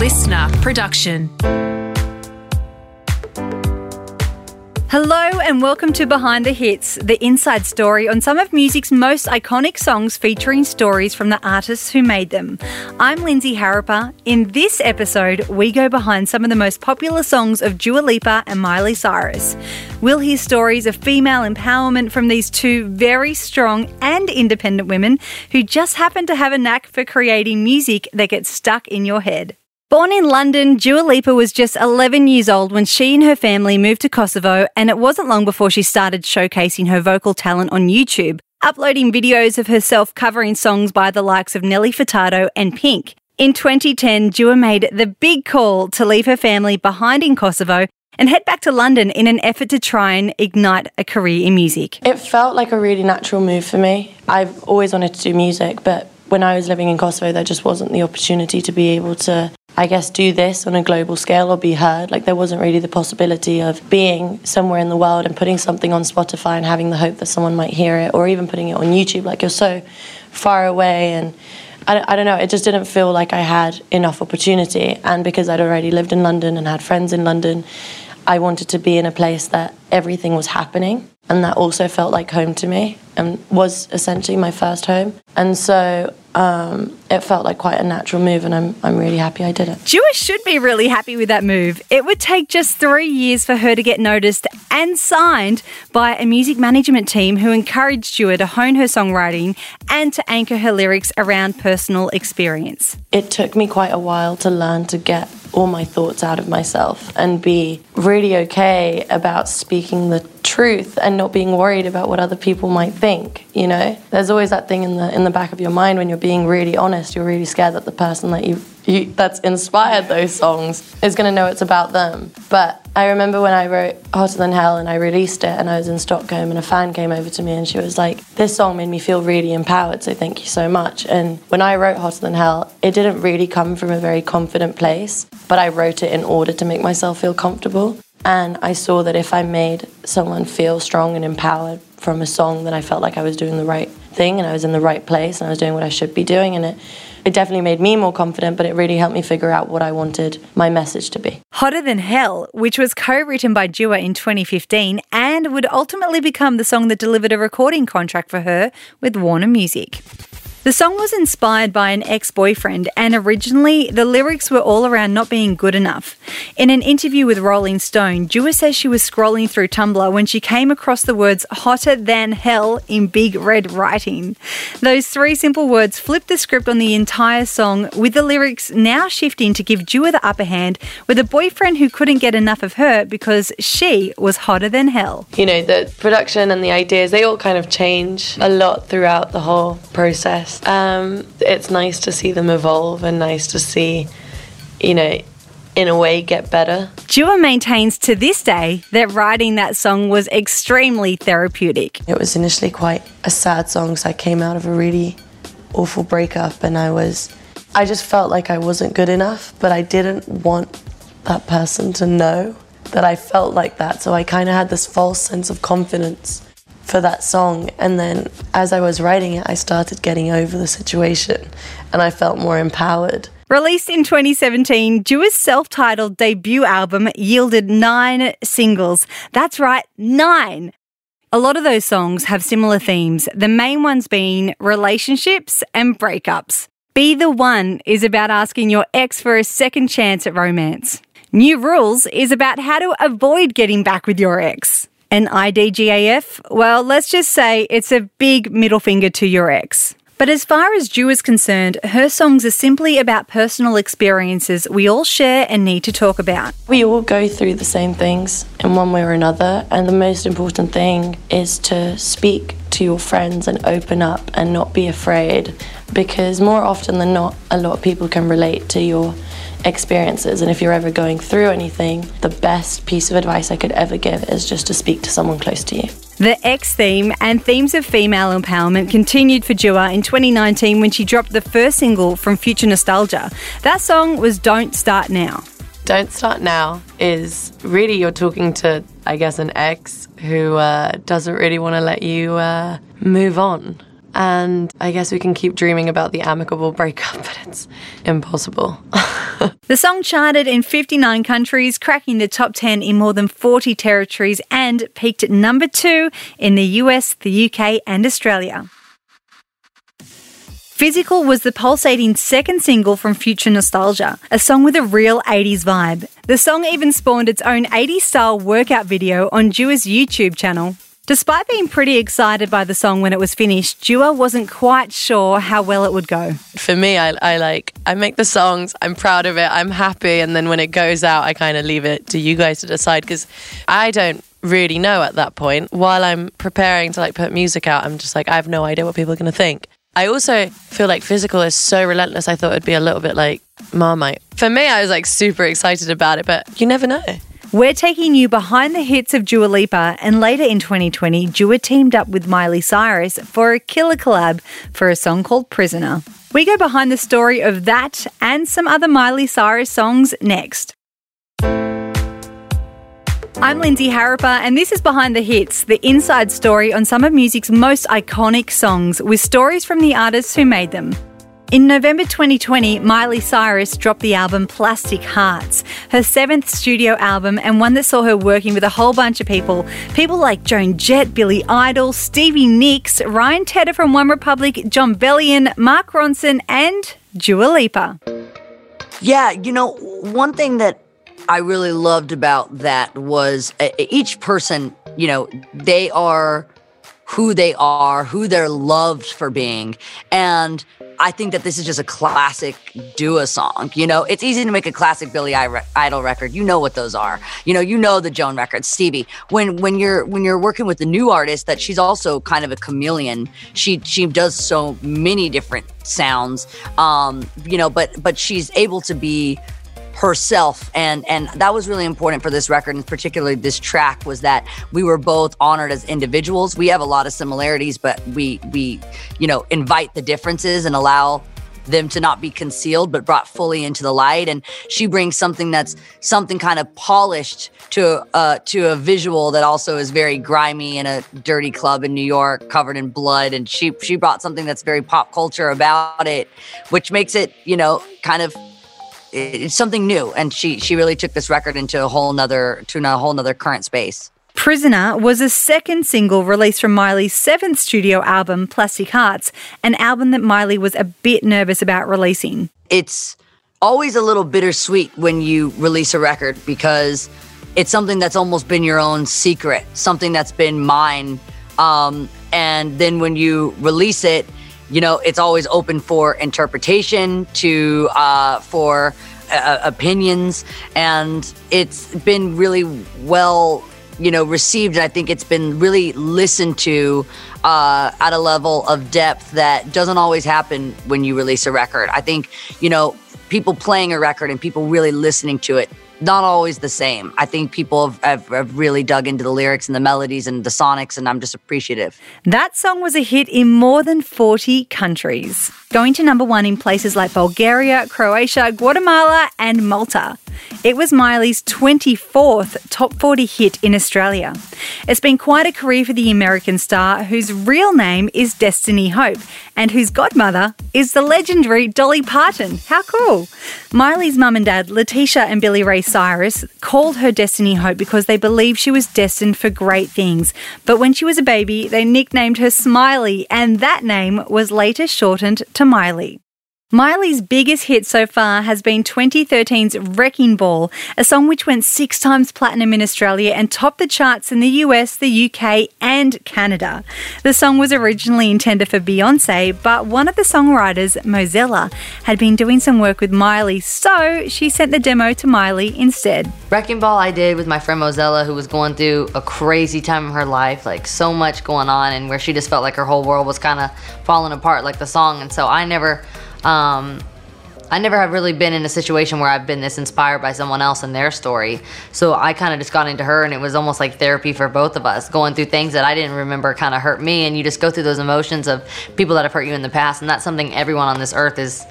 LiSTNR production. Hello and welcome to Behind the Hits, the inside story on some of music's most iconic songs featuring stories from the artists who made them. I'm Lindsay Harriper. In this episode, we go behind some of the most popular songs of Dua Lipa and Miley Cyrus. We'll hear stories of female empowerment from these two very strong and independent women who just happen to have a knack for creating music that gets stuck in your head. Born in London, Dua Lipa was just 11 years old when she and her family moved to Kosovo, and it wasn't long before she started showcasing her vocal talent on YouTube, uploading videos of herself covering songs by the likes of Nelly Furtado and Pink. In 2010, Dua made the big call to leave her family behind in Kosovo and head back to London in an effort to try and ignite a career in music. It felt like a really natural move for me. I've always wanted to do music, but when I was living in Kosovo, there just wasn't the opportunity to be able to I guess, do this on a global scale or be heard. Like, there wasn't really the possibility of being somewhere in the world and putting something on Spotify and having the hope that someone might hear it, or even putting it on YouTube. Like, you're so far away, and I, don't know, it just didn't feel like I had enough opportunity. And because I'd already lived in London and had friends in London, I wanted to be in a place that everything was happening and that also felt like home to me and was essentially my first home. And so um, it felt like quite a natural move, and I'm, I'm really happy I did it. Dua should be really happy with that move. It would take just three years for her to get noticed and signed by a music management team who encouraged Dua to hone her songwriting and to anchor her lyrics around personal experience. It took me quite a while to learn to get all my thoughts out of myself and be really okay about speaking the truth and not being worried about what other people might think you know there's always that thing in the in the back of your mind when you're being really honest you're really scared that the person that you, you that's inspired those songs is going to know it's about them. But i remember when i wrote hotter than hell and i released it and i was in stockholm and a fan came over to me and she was like this song made me feel really empowered so thank you so much. And when i wrote hotter than hell it didn't really come from a very confident place but i wrote it in order to make myself feel comfortable. And I saw that if I made someone feel strong and empowered from a song, then I felt like I was doing the right thing and I was in the right place and I was doing what I should be doing. And it, it definitely made me more confident, but it really helped me figure out what I wanted my message to be. Hotter Than Hell, which was co written by Dua in 2015 and would ultimately become the song that delivered a recording contract for her with Warner Music. The song was inspired by an ex boyfriend, and originally the lyrics were all around not being good enough. In an interview with Rolling Stone, Dua says she was scrolling through Tumblr when she came across the words hotter than hell in big red writing. Those three simple words flipped the script on the entire song, with the lyrics now shifting to give Dua the upper hand with a boyfriend who couldn't get enough of her because she was hotter than hell. You know, the production and the ideas, they all kind of change a lot throughout the whole process. Um, it's nice to see them evolve and nice to see, you know, in a way get better. Dua maintains to this day that writing that song was extremely therapeutic. It was initially quite a sad song because I came out of a really awful breakup and I was, I just felt like I wasn't good enough, but I didn't want that person to know that I felt like that. So I kind of had this false sense of confidence for that song. And then as I was writing it, I started getting over the situation and I felt more empowered. Released in 2017, Dua's self titled debut album yielded nine singles. That's right, nine. A lot of those songs have similar themes, the main ones being relationships and breakups. Be the One is about asking your ex for a second chance at romance. New Rules is about how to avoid getting back with your ex. An IDGAF? Well, let's just say it's a big middle finger to your ex. But as far as Dua is concerned, her songs are simply about personal experiences we all share and need to talk about. We all go through the same things in one way or another, and the most important thing is to speak to your friends and open up and not be afraid because more often than not, a lot of people can relate to your experiences. And if you're ever going through anything, the best piece of advice I could ever give is just to speak to someone close to you. The ex theme and themes of female empowerment continued for Dua in 2019 when she dropped the first single from Future Nostalgia. That song was Don't Start Now. Don't Start Now is really you're talking to, I guess, an ex who uh, doesn't really want to let you uh, move on And I guess we can keep dreaming about the amicable breakup, but it's impossible. the song charted in 59 countries, cracking the top 10 in more than 40 territories, and peaked at number two in the US, the UK, and Australia. Physical was the pulsating second single from Future Nostalgia, a song with a real 80s vibe. The song even spawned its own 80s style workout video on Dua's YouTube channel. Despite being pretty excited by the song when it was finished, Dua wasn't quite sure how well it would go. For me, I, I like, I make the songs, I'm proud of it, I'm happy, and then when it goes out, I kind of leave it to you guys to decide because I don't really know at that point. While I'm preparing to like put music out, I'm just like, I have no idea what people are going to think. I also feel like physical is so relentless. I thought it'd be a little bit like Marmite. For me, I was like super excited about it, but you never know. We're taking you behind the hits of Dua Lipa, and later in 2020, Dua teamed up with Miley Cyrus for a killer collab for a song called Prisoner. We go behind the story of that and some other Miley Cyrus songs next. I'm Lindsay Harriper, and this is Behind the Hits, the inside story on some of music's most iconic songs, with stories from the artists who made them. In November 2020, Miley Cyrus dropped the album Plastic Hearts, her seventh studio album, and one that saw her working with a whole bunch of people. People like Joan Jett, Billy Idol, Stevie Nicks, Ryan Tedder from OneRepublic, Jon Bellion, Mark Ronson, and Dua Lipa. Yeah, you know, one thing that I really loved about that was each person, you know, they are who they are, who they're loved for being. And I think that this is just a classic Dua song. You know, it's easy to make a classic Billy Idol record. You know what those are. You know, you know the Joan records, Stevie. When when you're when you're working with a new artist, that she's also kind of a chameleon. She she does so many different sounds. Um, you know, but but she's able to be herself. And and that was really important for this record. And particularly this track was that we were both honored as individuals. We have a lot of similarities but we we you know invite the differences and allow them to not be concealed but brought fully into the light. And she brings something that's something kind of polished to uh to a visual that also is very grimy in a dirty club in New York covered in blood. And she she brought something that's very pop culture about it which makes it you know kind of it's something new and she she really took this record into a whole nother to a whole nother current space Prisoner was a second single released from Miley's seventh studio album, Plastic Hearts, an album that Miley was a bit nervous about releasing. It's always a little bittersweet when you release a record because it's something that's almost been your own secret, something that's been mine. Um, and then when you release it, you know, it's always open for interpretation, to uh, for uh, opinions, and it's been really well, you know, received. I think it's been really listened to uh, at a level of depth that doesn't always happen when you release a record. I think, you know, people playing a record and people really listening to it not always the same. I think people have, have, have, really dug into the lyrics and the melodies and the sonics, and I'm just appreciative. That song was a hit in more than 40 countries, going to number one in places like Bulgaria, Croatia, Guatemala, and Malta. It was Miley's 24th top 40 hit in Australia. It's been quite a career for the American star, whose real name is Destiny Hope, and whose godmother is the legendary Dolly Parton. How cool! Miley's mum and dad, Leticia and Billy Ray Cyrus, called her Destiny Hope because they believed she was destined for great things. But when she was a baby, they nicknamed her Smiley, and that name was later shortened to Miley. Miley's biggest hit so far has been 2013's Wrecking Ball, a song which went six times platinum in Australia and topped the charts in the US, the UK, and Canada. The song was originally intended for Beyonce, but one of the songwriters, Mozella, had been doing some work with Miley, so she sent the demo to Miley instead. Wrecking Ball I did with my friend Mozella, who was going through a crazy time in her life, like so much going on, and where she just felt like her whole world was kind of falling apart, like the song. And so I never um, I never have really been in a situation where I've been this inspired by someone else and their story. So I kind of just got into her, and it was almost like therapy for both of us, going through things that I didn't remember kind of hurt me. And you just go through those emotions of people that have hurt you in the past, and that's something everyone on this earth is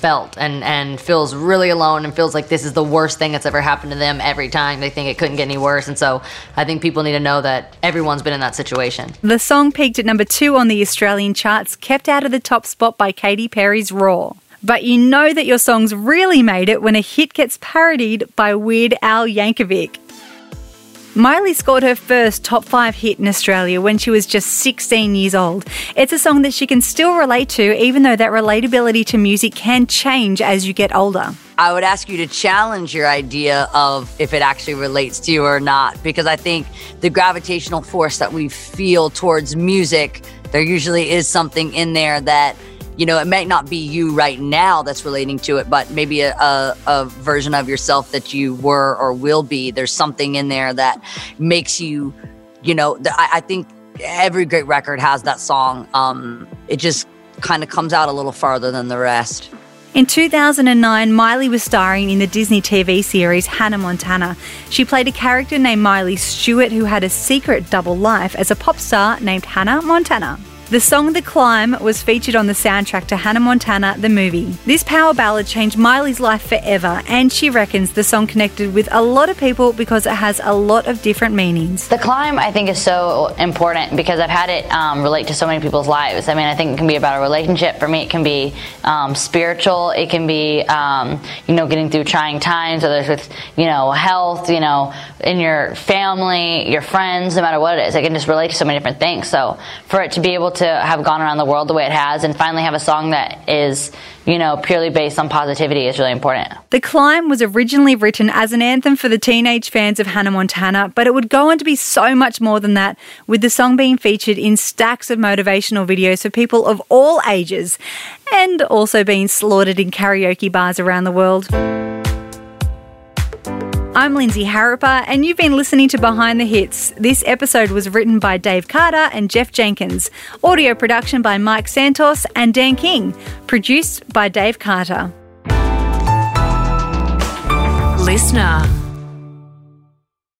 felt and and feels really alone and feels like this is the worst thing that's ever happened to them every time they think it couldn't get any worse and so i think people need to know that everyone's been in that situation The song peaked at number two on the Australian charts, kept out of the top spot by Katy Perry's Roar. But you know that your songs really made it when a hit gets parodied by Weird Al Yankovic. Miley scored her first top five hit in Australia when she was just 16 years old. It's a song that she can still relate to, even though that relatability to music can change as you get older. I would ask you to challenge your idea of if it actually relates to you or not, because I think the gravitational force that we feel towards music, there usually is something in there that, you know, it may not be you right now that's relating to it, but maybe a, a, a version of yourself that you were or will be. There's something in there that makes you, you know, th- I, I think every great record has that song. Um, it just kind of comes out a little farther than the rest. In 2009, Miley was starring in the Disney TV series Hannah Montana. She played a character named Miley Stewart who had a secret double life as a pop star named Hannah Montana. The song The Climb was featured on the soundtrack to Hannah Montana, the movie. This power ballad changed Miley's life forever, and she reckons the song connected with a lot of people because it has a lot of different meanings. The climb, I think, is so important because I've had it um, relate to so many people's lives. I mean, I think it can be about a relationship. For me, it can be um, spiritual. It can be, um, you know, getting through trying times, whether it's with, you know, health, you know, in your family, your friends, no matter what it is. It can just relate to so many different things. So for it to be able to have gone around the world the way it has and finally have a song that is, you know, purely based on positivity is really important. The Climb was originally written as an anthem for the teenage fans of Hannah Montana, but it would go on to be so much more than that, with the song being featured in stacks of motivational videos for people of all ages and also being slaughtered in karaoke bars around the world. I'm Lindsay Harriper, and you've been listening to Behind the Hits. This episode was written by Dave Carter and Jeff Jenkins, audio production by Mike Santos and Dan King, produced by Dave Carter. LiSTNR.